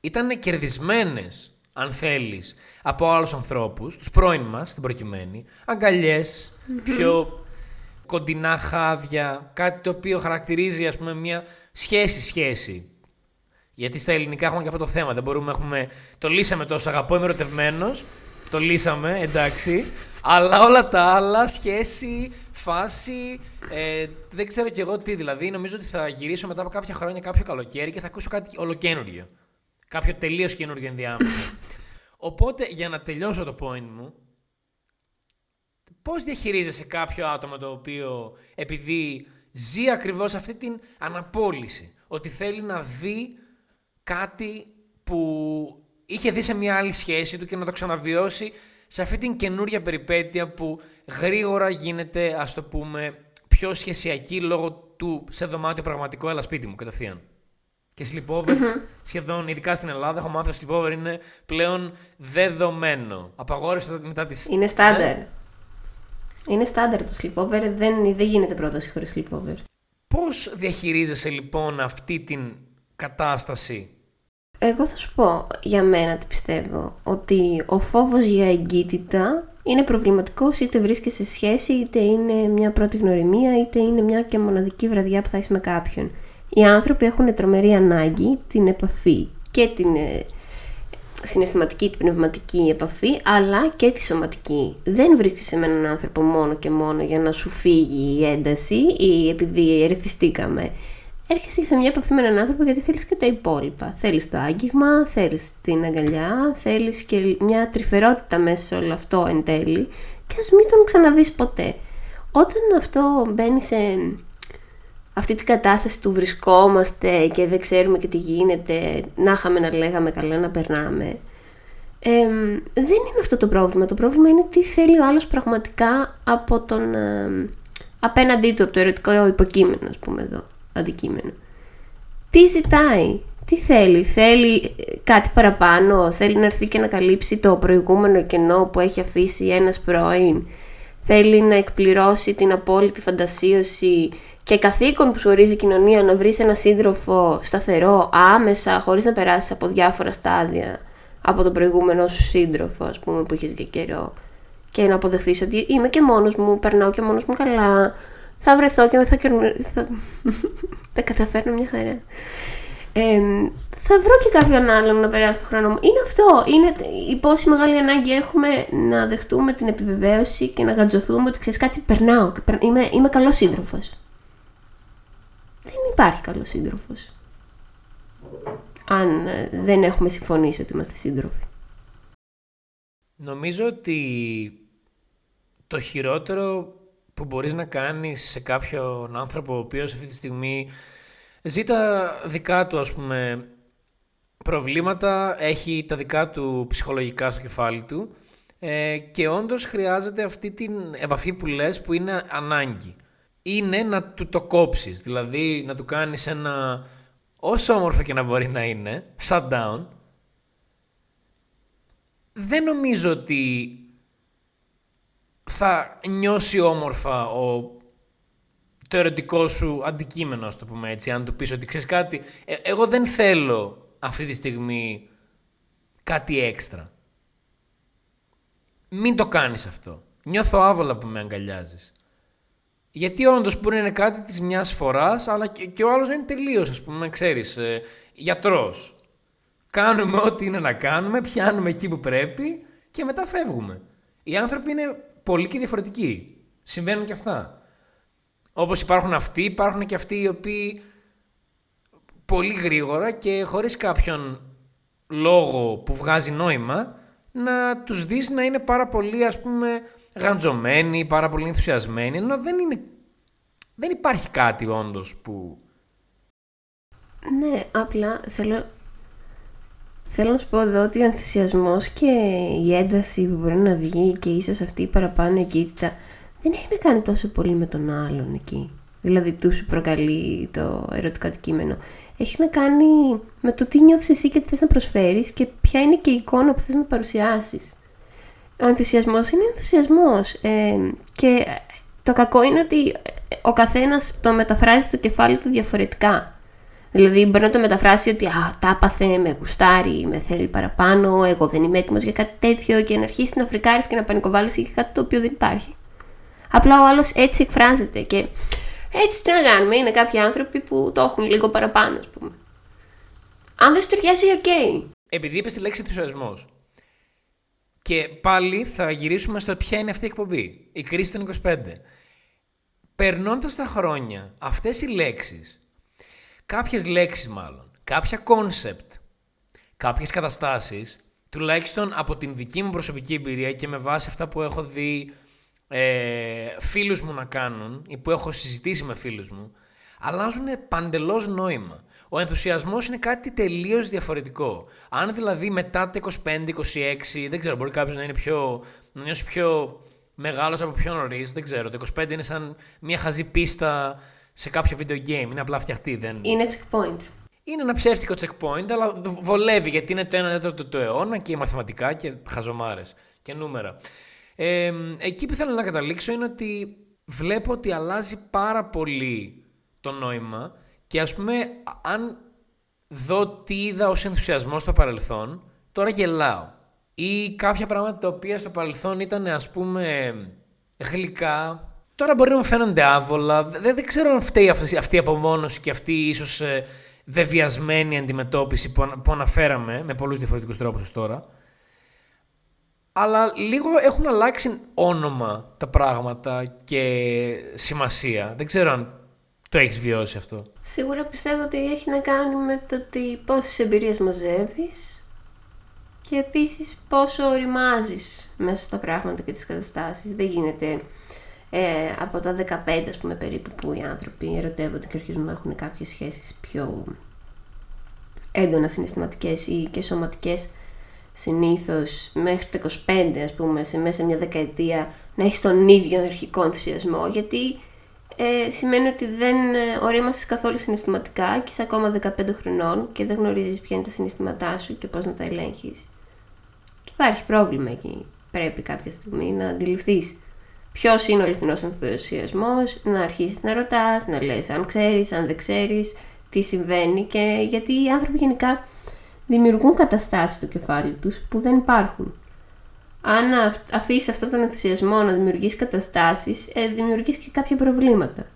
ήταν κερδισμένες, αν θέλεις, από άλλους ανθρώπους, τους πρώην μας, στην προκειμένη, αγκαλιές, πιο κοντινά χάδια, κάτι το οποίο χαρακτηρίζει, ας πούμε, μια σχέση-σχέση. Γιατί στα ελληνικά έχουμε και αυτό το θέμα. Δεν μπορούμε, έχουμε... Το λύσαμε τόσο. Αγαπώ, είμαι ερωτευμένος. Το λύσαμε, εντάξει. Αλλά όλα τα άλλα, σχέση, φάση. Ε, δεν ξέρω κι εγώ τι. Δηλαδή, νομίζω ότι θα γυρίσω μετά από κάποια χρόνια κάποιο καλοκαίρι και θα ακούσω κάτι ολοκένουργιο. Κάποιο τελείως καινούργιο ενδιάμεσο. Οπότε, για να τελειώσω το point μου, πώς διαχειρίζεσαι κάποιο άτομο το οποίο επειδή ζει ακριβώς αυτή την αναπόλυση, ότι θέλει να δει κάτι που είχε δει σε μια άλλη σχέση του και να το ξαναβιώσει σε αυτή την καινούρια περιπέτεια που γρήγορα γίνεται, ας το πούμε, πιο σχεσιακή λόγω του σε δωμάτιο πραγματικό, έλα σπίτι μου κατευθείαν. Και sleepover, σχεδόν, ειδικά στην Ελλάδα, έχω μάθει ότι sleepover είναι πλέον δεδομένο. Απαγόρευσε μετά τις... Είναι στάνταρ. Είναι στάνταρ το sleepover, δεν, δεν γίνεται πρόταση χωρίς sleepover. Πώς διαχειρίζεσαι λοιπόν αυτή την κατάσταση; Εγώ θα σου πω για μένα τι πιστεύω. Ότι ο φόβος για εγκύτητα είναι προβληματικός είτε βρίσκεσαι σε σχέση, είτε είναι μια πρώτη γνωριμία, είτε είναι μια και μοναδική βραδιά που θα είσαι με κάποιον. Οι άνθρωποι έχουν τρομερή ανάγκη την επαφή και την ε, συναισθηματική, την πνευματική επαφή, αλλά και τη σωματική. Δεν βρίσκεσαι με έναν άνθρωπο μόνο και μόνο για να σου φύγει η ένταση ή επειδή ερεθιστήκαμε. Έρχεσαι σε μια επαφή με έναν άνθρωπο γιατί θέλεις και τα υπόλοιπα. Θέλεις το άγγιγμα, θέλεις την αγκαλιά, θέλεις και μια τρυφερότητα μέσα σε όλο αυτό εν τέλει και ας μην τον ξαναδείς ποτέ. Όταν αυτό μπαίνει σε αυτή την κατάσταση του βρισκόμαστε και δεν ξέρουμε και τι γίνεται, να είχαμε να λέγαμε καλά να περνάμε. εμ, δεν είναι αυτό το πρόβλημα. Το πρόβλημα είναι τι θέλει ο άλλος πραγματικά από τον εμ, απέναντί του, από το ερωτικό υποκείμενο, ας πούμε εδώ, αντικείμενο. Τι ζητάει, τι θέλει, θέλει ε, κάτι παραπάνω, θέλει να έρθει και να καλύψει το προηγούμενο κενό που έχει αφήσει ένας πρώην, θέλει να εκπληρώσει την απόλυτη φαντασίωση και καθήκον που σου ορίζει η κοινωνία να βρεις ένα σύντροφο σταθερό, άμεσα, χωρίς να περάσεις από διάφορα στάδια από τον προηγούμενο σου σύντροφο, ας πούμε, που είχες για καιρό και να αποδεχθείς ότι είμαι και μόνος μου, περνάω και μόνος μου καλά, θα βρεθώ και θα, κερνου- θα... τα καταφέρνω μια χαρά. Ε, θα βρω και κάποιον άλλον να περάσει το χρόνο μου. Είναι αυτό. Είναι η πόση μεγάλη ανάγκη έχουμε να δεχτούμε την επιβεβαίωση και να γατζωθούμε ότι ξέρεις κάτι, περνάω. και περ- Είμαι, είμαι καλός σύντροφος. Δεν υπάρχει καλός σύντροφος. Αν ε, δεν έχουμε συμφωνήσει ότι είμαστε σύντροφοι. Νομίζω ότι το χειρότερο που μπορείς να κάνεις σε κάποιον άνθρωπο ο οποίος αυτή τη στιγμή ζει τα δικά του ας πούμε προβλήματα, έχει τα δικά του ψυχολογικά στο κεφάλι του ε, και όντως χρειάζεται αυτή την επαφή που λες που είναι ανάγκη. Είναι να του το κόψεις, δηλαδή να του κάνεις ένα όσο όμορφο και να μπορεί να είναι, shutdown, δεν νομίζω ότι θα νιώσει όμορφα ο, το ερωτικό σου αντικείμενο, ας το πούμε έτσι, αν του πεις ότι ξέρεις κάτι, ε, εγώ δεν θέλω αυτή τη στιγμή κάτι έξτρα. Μην το κάνεις αυτό. Νιώθω άβολα που με αγκαλιάζεις. Γιατί όντως μπορεί να είναι κάτι της μιας φοράς, αλλά και, ο άλλος να είναι τελείως, ας πούμε, ξέρεις, ε, γιατρός. Κάνουμε ό,τι είναι να κάνουμε, πιάνουμε εκεί που πρέπει και μετά φεύγουμε. Οι άνθρωποι είναι πολύ και διαφορετικοί. Συμβαίνουν και αυτά. Όπως υπάρχουν αυτοί, υπάρχουν και αυτοί οι οποίοι πολύ γρήγορα και χωρίς κάποιον λόγο που βγάζει νόημα να τους δεις να είναι πάρα πολύ ας πούμε γαντζωμένοι, πάρα πολύ ενθουσιασμένοι, ενώ δεν, είναι, δεν υπάρχει κάτι όντως που... Ναι, απλά θέλω, θέλω να σου πω εδώ ότι ο ενθουσιασμός και η ένταση που μπορεί να βγει και ίσως αυτή η παραπάνω εγκύτητα δεν έχει να κάνει τόσο πολύ με τον άλλον εκεί. Δηλαδή του σου προκαλεί το ερωτικό αντικείμενο. Έχει να κάνει με το τι νιώθεις εσύ και τι θες να προσφέρεις και ποια είναι και η εικόνα που θες να παρουσιάσεις ο ενθουσιασμός είναι ενθουσιασμός ε, και το κακό είναι ότι ο καθένας το μεταφράζει στο κεφάλι του διαφορετικά. Δηλαδή μπορεί να το μεταφράσει ότι «Α, τα έπαθε, με γουστάρει, με θέλει παραπάνω, εγώ δεν είμαι έτοιμος για κάτι τέτοιο» και να αρχίσεις να φρικάρεις και να πανικοβάλεις για κάτι το οποίο δεν υπάρχει. Απλά ο άλλος έτσι εκφράζεται και έτσι τι να κάνουμε, είναι κάποιοι άνθρωποι που το έχουν λίγο παραπάνω ας πούμε. Αν δεν σου ταιριάζει, ok. Okay. Επειδή είπες τη λέξη ενθουσιασμός, και πάλι θα γυρίσουμε στο ποια είναι αυτή η εκπομπή. Η κρίση των 25. Περνώντας τα χρόνια, αυτές οι λέξεις, κάποιες λέξεις μάλλον, κάποια κόνσεπτ, κάποιες καταστάσεις, τουλάχιστον από την δική μου προσωπική εμπειρία και με βάση αυτά που έχω δει ε, φίλους μου να κάνουν ή που έχω συζητήσει με φίλους μου, αλλάζουν παντελώς νόημα. Ο ενθουσιασμός είναι κάτι τελείως διαφορετικό. Αν δηλαδή μετά τα 25-26, δεν ξέρω, μπορεί κάποιος να είναι πιο, να νιώσει πιο μεγάλος από πιο νωρίς, δεν ξέρω. Το 25 είναι σαν μια χαζή πίστα σε κάποιο video game. Είναι απλά φτιαχτή. Δεν... Είναι checkpoint. Είναι ένα ψεύτικο checkpoint, αλλά βολεύει γιατί είναι το 1 τέταρτο του αιώνα και μαθηματικά και χαζομάρες και νούμερα. Ε, εκεί που θέλω να καταλήξω είναι ότι βλέπω ότι αλλάζει πάρα πολύ το νόημα και ας πούμε, αν δω τι είδα ως ενθουσιασμό στο παρελθόν, τώρα γελάω. Ή κάποια πράγματα τα οποία στο παρελθόν ήταν ας πούμε γλυκά, τώρα μπορεί να μου φαίνονται άβολα. Δεν, δεν ξέρω αν φταίει αυτή, αυτή η απομόνωση και αυτή η ίσως ε, βεβαιασμένη αντιμετώπιση που, που αναφέραμε με πολλούς διαφορετικούς τρόπους τώρα. Αλλά λίγο έχουν αλλάξει όνομα τα πράγματα και σημασία. Δεν ξέρω αν το έχεις βιώσει αυτό; Σίγουρα πιστεύω ότι έχει να κάνει με το ότι πόσες εμπειρίες μαζεύεις και επίσης πόσο οριμάζει μέσα στα πράγματα και τις καταστάσεις. Δεν γίνεται ε, από τα 15 ας πούμε περίπου που οι άνθρωποι ερωτεύονται και αρχίζουν να έχουν κάποιες σχέσεις πιο έντονα συναισθηματικές ή και σωματικές συνήθως μέχρι τα 25 ας πούμε σε μέσα μια δεκαετία να έχεις τον ίδιο αρχικό ενθουσιασμό γιατί ε, σημαίνει ότι δεν ε, ορίμασες καθόλου συναισθηματικά και είσαι ακόμα 15 χρονών και δεν γνωρίζεις ποια είναι τα συναισθήματά σου και πώς να τα ελέγχεις. Και υπάρχει πρόβλημα εκεί. Πρέπει κάποια στιγμή να αντιληφθείς ποιος είναι ο αληθινός ενθουσιασμός, να αρχίσεις να ρωτάς, να λες αν ξέρεις, αν δεν ξέρεις, τι συμβαίνει και γιατί οι άνθρωποι γενικά δημιουργούν καταστάσεις στο κεφάλι τους που δεν υπάρχουν αν αφήσεις αυτόν τον ενθουσιασμό να δημιουργήσει καταστάσεις, ε, δημιουργείς και κάποια προβλήματα.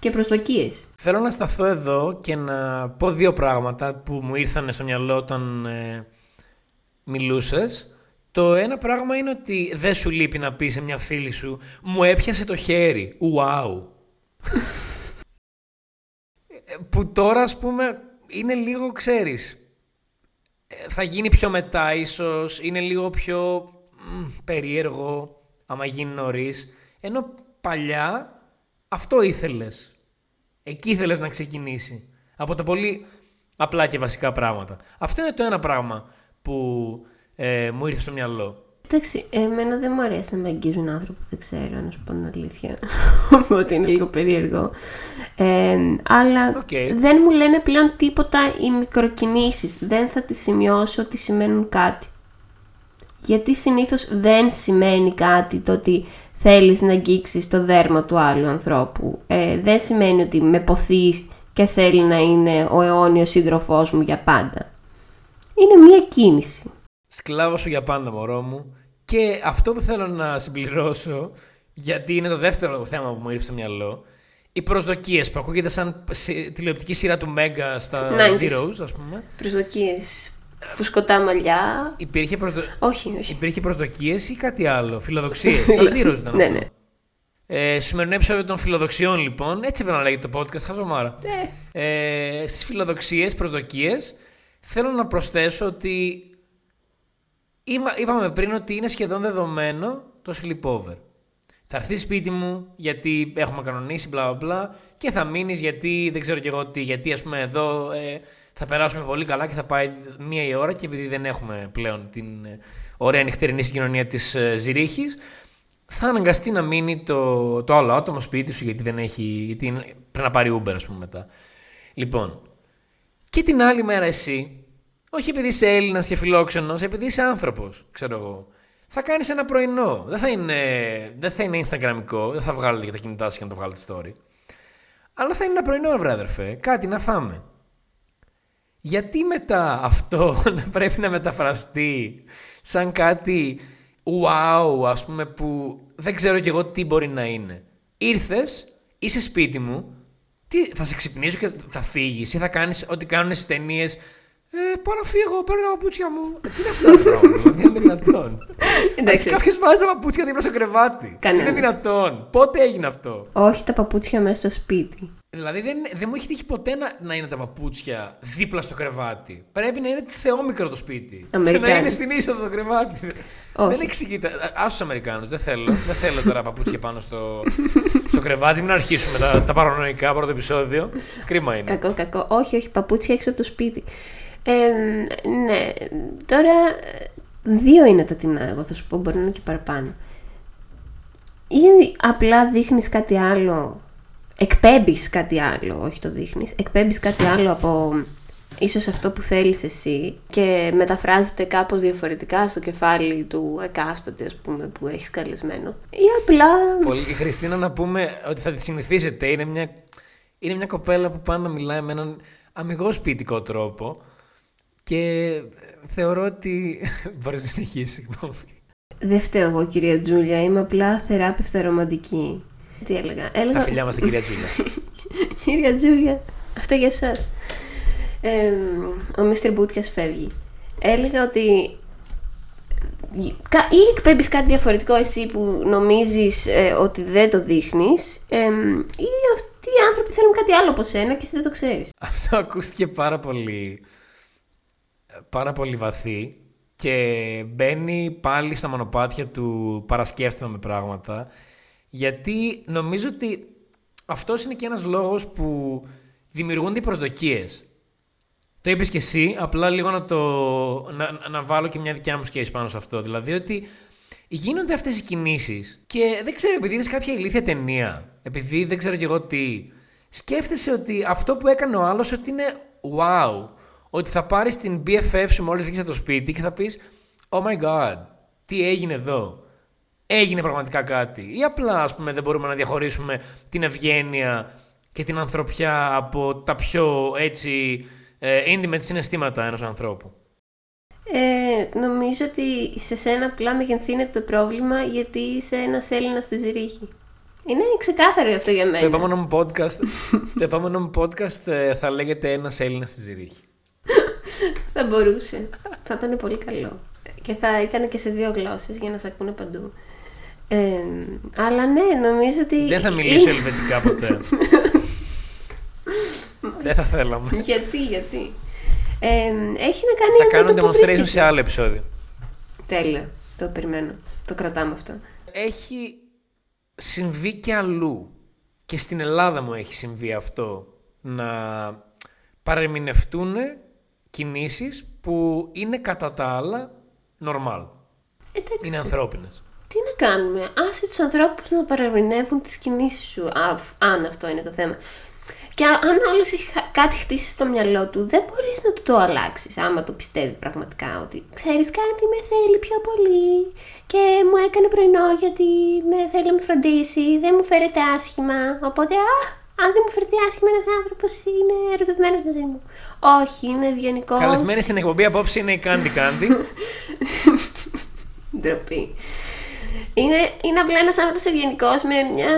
Και προσδοκίες. Θέλω να σταθώ εδώ και να πω δύο πράγματα που μου ήρθαν στο μυαλό όταν ε, μιλούσες. Το ένα πράγμα είναι ότι δεν σου λείπει να πεις σε μια φίλη σου «Μου έπιασε το χέρι, wow». Ε, που τώρα, ας πούμε, είναι λίγο, ξέρεις, θα γίνει πιο μετά ίσως, είναι λίγο πιο περίεργο άμα γίνει νωρίς. Ενώ παλιά αυτό ήθελες. Εκεί ήθελες να ξεκινήσει. Από τα πολύ Απλά και βασικά πράγματα. Αυτό είναι το ένα πράγμα που ε, μου ήρθε στο μυαλό. Εντάξει, εμένα δεν μου αρέσει να με αγγίζουν άνθρωποι που δεν ξέρω, να σου πω την αλήθεια. Οπότε είναι λίγο περίεργο. Ε, αλλά Οκ. δεν μου λένε πλέον τίποτα οι μικροκινήσεις. Δεν θα τις σημειώσω ότι σημαίνουν κάτι. Γιατί συνήθως δεν σημαίνει κάτι το ότι θέλεις να αγγίξεις το δέρμα του άλλου ανθρώπου. Ε, δεν σημαίνει ότι με ποθείς και θέλει να είναι ο αιώνιος σύντροφός μου για πάντα. Είναι μία κίνηση. Σκλάβο σου για πάντα, μωρό μου. Και αυτό που θέλω να συμπληρώσω, γιατί είναι το δεύτερο θέμα που μου ήρθε στο μυαλό, οι προσδοκίες που ακούγεται σαν σε- τηλεοπτική σειρά του Μέγκα στα 90s. Zeros, ας πούμε. Προσδοκίες, φουσκωτά μαλλιά. Υπήρχε, προσδο... Όχι, όχι. Υπήρχε προσδοκίες ή κάτι άλλο, φιλοδοξίες. στα Zeros ήταν. Ναι, αυτό. ναι. Ε, στο σημερινό επεισόδιο των φιλοδοξιών, λοιπόν, έτσι έπρεπε να λέγεται το podcast, χαζομάρα. Ε, στις φιλοδοξίες, προσδοκίες, θέλω να προσθέσω ότι Είμα- είπαμε πριν ότι είναι σχεδόν δεδομένο το sleepover. Θα έρθει σπίτι μου γιατί έχουμε κανονίσει, μπλα μπλα μπλα, και θα μείνεις γιατί δεν ξέρω κι εγώ τι. Γιατί ας πούμε εδώ ε, θα περάσουμε πολύ καλά και θα πάει μία η ώρα και επειδή δεν έχουμε πλέον την ε, ωραία νυχτερινή συγκοινωνία της ε, Ζηρίχης, θα αναγκαστεί να μείνει το, το άλλο άτομο σπίτι σου γιατί δεν έχει. Γιατί είναι- πρέπει να πάρει Uber, ας πούμε μετά. Λοιπόν, και την άλλη μέρα εσύ, όχι επειδή είσαι Έλληνας και φιλόξενος, επειδή είσαι άνθρωπος, ξέρω εγώ. Θα κάνεις ένα πρωινό. Δεν θα είναι, δεν θα είναι Instagramικό, δεν θα βγάλετε για τα κινητά σας και να το βγάλετε story. Αλλά θα είναι ένα πρωινό, βρε αδερφέ. Κάτι να φάμε. Γιατί μετά αυτό να πρέπει να μεταφραστεί σαν κάτι wow, ας πούμε, που δεν ξέρω κι εγώ τι μπορεί να είναι. Ήρθες, είσαι σπίτι μου, τι, θα σε ξυπνήσω και θα φύγεις ή θα κάνεις ό,τι κάνουν στις ταινίες ε, πάω να φύγω, παίρνω τα παπούτσια μου. Ε, τι είναι αυτό το πρόβλημα, δεν είναι δυνατόν. Εντάξει. Κάποιος βάζει τα παπούτσια δίπλα στο κρεβάτι. Κανένας. Είναι δυνατόν. Πότε έγινε αυτό; Όχι τα παπούτσια μέσα στο σπίτι. Δηλαδή δεν, δεν μου έχει τύχει ποτέ να, να είναι τα παπούτσια δίπλα στο κρεβάτι. Πρέπει να είναι θεόμικρο το σπίτι. Και να Αμερικάνοι. είναι στην είσοδο το κρεβάτι. Όχι. Δεν εξηγείται. Άσου τους Αμερικάνους. Δεν θέλω. δεν θέλω τώρα παπούτσια πάνω στο, στο κρεβάτι. Μην αρχίσουμε τα, τα παρανοϊκά πρώτο επεισόδιο. Κρίμα είναι. Κακό, κακό. Όχι, όχι, παπούτσια έξω από το σπίτι. Ε, ναι, τώρα ε, δύο είναι τα τεινά, εγώ θα σου πω, μπορεί να είναι και παραπάνω. Ή απλά δείχνεις κάτι άλλο, εκπέμπεις κάτι άλλο, όχι το δείχνεις, εκπέμπεις κάτι άλλο από ίσως αυτό που θέλεις εσύ και μεταφράζεται κάπως διαφορετικά στο κεφάλι του εκάστοτε, ας πούμε, που έχεις καλεσμένο. Ή απλά... Πολύ. Η Χριστίνα να πούμε ότι θα τη συνηθίσετε. Είναι μια, είναι μια κοπέλα που πάντα μιλάει με έναν αμυγός σπιτικό τρόπο. Και θεωρώ ότι. Μπορεί να συνεχίσει, συγγνώμη. Δεν φταίω εγώ, κυρία Τζούλια. Είμαι απλά θεράπευτα ρομαντική. Τι έλεγα; Τα έλεγα... φιλιά μας την κυρία Τζούλια. κυρία Τζούλια, αυτά για εσάς. ο Μίστερ Μπούτια φεύγει. Έλεγα ότι. κα- Ή εκπέμπεις κάτι διαφορετικό εσύ που νομίζεις ε, ότι δεν το δείχνεις ή αυτοί οι άνθρωποι θέλουν κάτι άλλο από σένα και εσύ δεν το ξέρεις. Αυτό ακούστηκε πάρα πολύ, πάρα πολύ βαθύ και μπαίνει πάλι στα μονοπάτια του παρασκέφτομαι με πράγματα γιατί νομίζω ότι αυτός είναι και ένας λόγος που δημιουργούνται οι προσδοκίες. Το είπες και εσύ, απλά λίγο να, το, να, να βάλω και μια δικιά μου σκέψη πάνω σε αυτό. Δηλαδή ότι γίνονται αυτές οι κινήσεις και δεν ξέρω, επειδή είδες κάποια ηλίθια ταινία, επειδή δεν ξέρω κι εγώ τι, σκέφτεσαι ότι αυτό που έκανε ο άλλος ότι είναι wow. Ότι θα πάρεις την BFF σου μόλις βγεις από το σπίτι και θα πεις oh my god, τι έγινε εδώ; Έγινε πραγματικά κάτι. Ή απλά, ας πούμε, δεν μπορούμε να διαχωρίσουμε την ευγένεια και την ανθρωπιά από τα πιο έτσι ε, intimate συναισθήματα ενός ανθρώπου. Ε, νομίζω ότι σε σένα απλά μεγενθύνεται το πρόβλημα γιατί είσαι ένας Έλληνας στη Ζηρίχη. Είναι ξεκάθαρο αυτό για μένα. Το επόμενο μου podcast, το επόμενο μου podcast ε, θα λέγεται ένας Έλληνας στη Ζηρίχη. Θα μπορούσε. θα ήταν πολύ καλό. Και θα ήταν και σε δύο γλώσσες για να σε ακούνε παντού. Ε, αλλά ναι, νομίζω ότι... Δεν θα μιλήσω ελβετικά ποτέ. Δεν θα θέλαμε. γιατί, γιατί. Ε, έχει να κάνει Θα με κάνω το που demonstration βρίσκεσαι. σε άλλο επεισόδιο. Τέλεια. Το περιμένω. Το κρατάμε αυτό. Έχει συμβεί και αλλού. Και στην Ελλάδα μου έχει συμβεί αυτό. Να παρεμηνευτούν κινήσεις που είναι κατά τα άλλα normal. Εντάξει. Είναι ανθρώπινες. Τι να κάνουμε, άσε τους ανθρώπους να παραμεινεύουν τις κινήσεις σου, αφ- αν αυτό είναι το θέμα. Και α- αν όλος έχει χα- κάτι χτίσει στο μυαλό του, δεν μπορείς να του το αλλάξεις, άμα το πιστεύει πραγματικά ότι ξέρεις κάτι με θέλει πιο πολύ και μου έκανε πρωινό γιατί με θέλει να με φροντίσει, δεν μου φέρεται άσχημα, οπότε α, αν δεν μου φέρεται άσχημα ένας άνθρωπος είναι ερωτευμένος μαζί μου. Όχι, είναι ευγενικός. Καλεσμένη στην εκπομπή απόψε είναι η Κάντι Κάντι. Ντροπή. Είναι, είναι απλά ένας άνθρωπος ευγενικός με μια.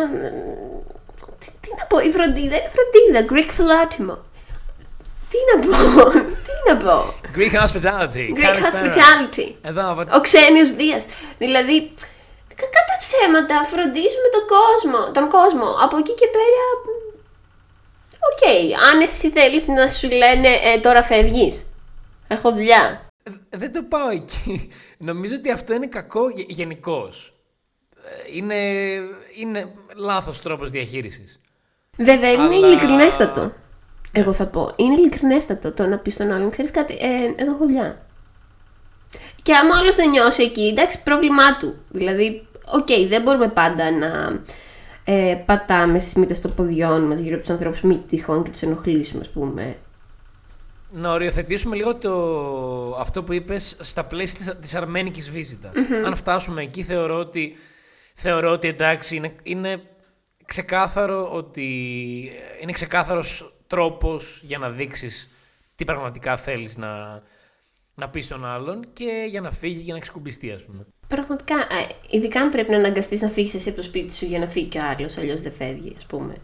Τι, τι να πω, η φροντίδα είναι φροντίδα. Greek φιλότιμο. Τι να πω, τι να πω. Greek hospitality. Greek Καλησπέρα. hospitality. Εδώ, από- Ο ξένιος Δίας. Δηλαδή, κα- κατά ψέματα φροντίζουμε τον κόσμο, τον κόσμο. Από εκεί και πέρα, οκ. Αν εσύ θέλεις να σου λένε ε, τώρα φεύγεις. Έχω δουλειά. Ε, Δεν το πάω εκεί. Νομίζω ότι αυτό είναι κακό γενικώς. Είναι, είναι λάθος τρόπος διαχείρισης. Βέβαια, είναι Αλλά- ειλικρινέστατο. Εγώ θα πω. Είναι ειλικρινέστατο το να πεις στον άλλον, ξέρεις κάτι, ε, εγώ έχω δουλειά. Και άμα ο άλλος δεν νιώσει εκεί, εντάξει, πρόβλημά του. Δηλαδή, οκ, δεν μπορούμε πάντα να ε, πατάμε στις μύτες των ποδιών μας γύρω από τους ανθρώπους, μη τυχόν και τους ενοχλήσουμε, ας πούμε. Να οριοθετήσουμε λίγο το, αυτό που είπες στα πλαίσια της, της αρμένικης βίζιτας. Αν φτάσουμε εκεί θεωρώ ότι, θεωρώ ότι εντάξει είναι, είναι ξεκάθαρο ότι είναι ξεκάθαρος τρόπος για να δείξεις τι πραγματικά θέλεις να, να πεις στον άλλον και για να φύγει και να ξεκουμπιστεί ας πούμε. Πραγματικά, ε, ειδικά αν πρέπει να αναγκαστείς να φύγεις εσύ από το σπίτι σου για να φύγει και ο άλλος, αλλιώς δεν φεύγει, ας πούμε.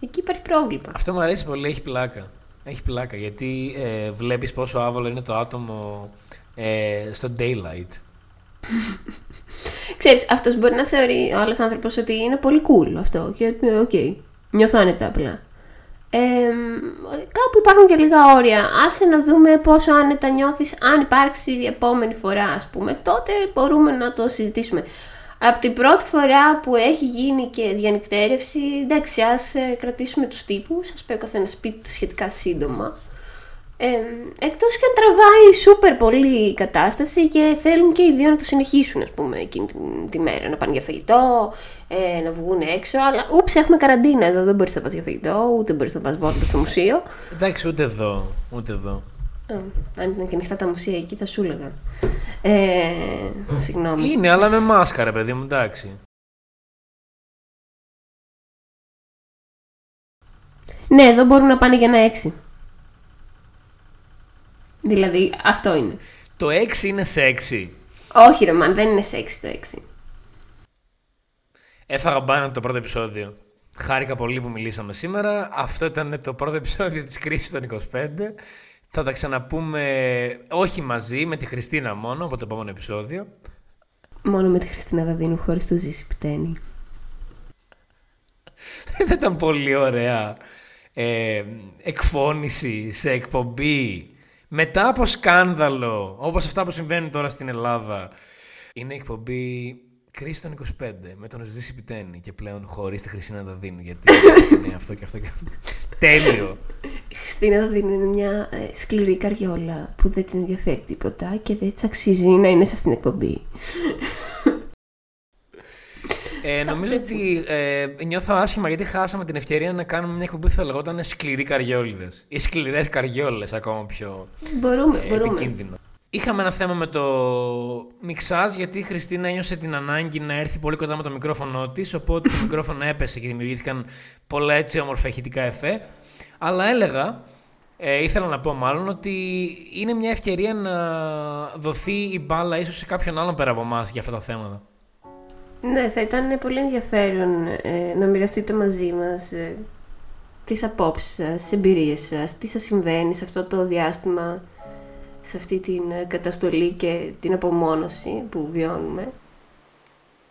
Εκεί υπάρχει πρόβλημα. Αυτό μου αρέσει πολύ, έχει πλάκα. Έχει πλάκα γιατί ε, βλέπεις πόσο άβολο είναι το άτομο ε, στο daylight. Ξέρεις, αυτός μπορεί να θεωρεί ο άλλος άνθρωπος ότι είναι πολύ cool αυτό και ε, οκ, νιώθω άνετα απλά. Ε, κάπου υπάρχουν και λίγα όρια. Άσε να δούμε πόσο άνετα νιώθεις αν υπάρξει η επόμενη φορά, ας πούμε. Τότε μπορούμε να το συζητήσουμε. Από την πρώτη φορά που έχει γίνει και διανυκτέρευση, εντάξει, ας ε, κρατήσουμε τους τύπους, ας πάει ο καθένας σπίτι του σχετικά σύντομα. Ε, εκτός και αν τραβάει σούπερ πολύ η κατάσταση και θέλουν και οι δύο να το συνεχίσουν ας πούμε εκείνη την, τη μέρα, να πάνε για φαγητό, ε, να βγουν έξω, αλλά ούψε έχουμε καραντίνα εδώ, δεν μπορείς να πας για φαγητό, ούτε μπορείς να πας βόλτα στο μουσείο. Εντάξει, ούτε εδώ, ούτε εδώ. Ε, αν ήταν και ανοιχτά τα μουσεία εκεί θα σου έλεγα. Ε, συγγνώμη. Είναι, αλλά με μάσκα, ρε παιδί μου, εντάξει. Ναι, εδώ μπορούν να πάνε για ένα έξι. Δηλαδή, αυτό είναι. Το 6 είναι σεξι. Όχι ρε μαν, δεν είναι σεξ το έξι. Έφαγα μπάνα από το πρώτο επεισόδιο. Χάρηκα πολύ που μιλήσαμε σήμερα. Αυτό ήταν το πρώτο επεισόδιο της κρίσης των 25. Θα τα ξαναπούμε όχι μαζί, με τη Χριστίνα μόνο, από το επόμενο επεισόδιο. Μόνο με τη Χριστίνα Δαδίνου χωρίς το ζήσει πτένι. Δεν ήταν πολύ ωραία ε, εκφώνηση σε εκπομπή μετά από σκάνδαλο όπως αυτά που συμβαίνουν τώρα στην Ελλάδα. Είναι εκπομπή Κρίση των 25 με τον Ζήση Πιτένη και πλέον χωρίς τη Χριστίνα Δαδίνου γιατί είναι αυτό και αυτό και αυτό. Τέλειο. Η Χριστίνα Δαδίνου είναι μια ε, σκληρή καριόλα που δεν την ενδιαφέρει τίποτα και δεν της αξίζει να είναι σε αυτήν την εκπομπή. Ε, νομίζω έτσι. ότι ε, νιώθω άσχημα γιατί χάσαμε την ευκαιρία να κάνουμε μια εκπομπή που θα λεγόταν Σκληροί Καριόλιδες ή Σκληρές Καριόλες ακόμα πιο Μπορούμε, ε, μπορούμε. επικίνδυνο. Είχαμε ένα θέμα με το μιξάζ γιατί η Χριστίνα ένιωσε την ανάγκη να έρθει πολύ κοντά με το μικρόφωνο της. Οπότε το μικρόφωνο έπεσε και δημιουργήθηκαν πολλά έτσι όμορφα ηχητικά εφέ. Αλλά έλεγα, ε, ήθελα να πω μάλλον, ότι είναι μια ευκαιρία να δοθεί η μπάλα ίσως σε κάποιον άλλον πέρα από εμάς για αυτά τα θέματα. Ναι, θα ήταν πολύ ενδιαφέρον ε, να μοιραστείτε μαζί μας ε, τις απόψεις σας, τις εμπειρίες σας, τι σας συμβαίνει σε αυτό το διάστημα, σε αυτή την ε, καταστολή και την απομόνωση που βιώνουμε.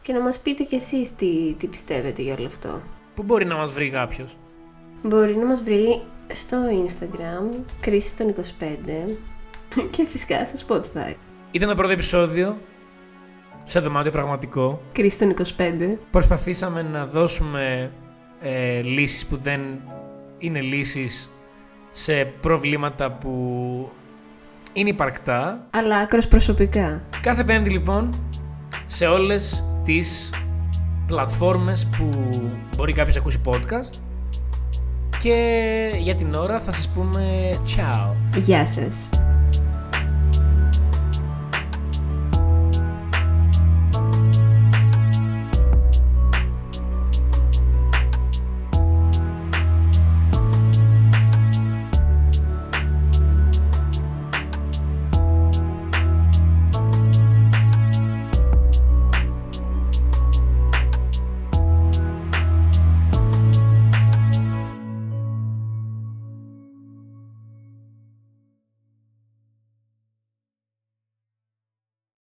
Και να μας πείτε κι εσείς τι, τι πιστεύετε για όλο αυτό. Πού μπορεί να μας βρει κάποιος; Μπορεί να μας βρει στο Instagram, κρίση των 25 και φυσικά στο Spotify. Ήταν το πρώτο επεισόδιο σε δωμάτιο πραγματικό. Κρίση των 25. Προσπαθήσαμε να δώσουμε ε, λύσεις που δεν είναι λύσεις σε προβλήματα που είναι υπαρκτά. Αλλά άκρος προσωπικά. Κάθε πέμπτη λοιπόν σε όλες τις πλατφόρμες που μπορεί κάποιος να ακούσει podcast και για την ώρα θα σας πούμε ciao. Γεια σας.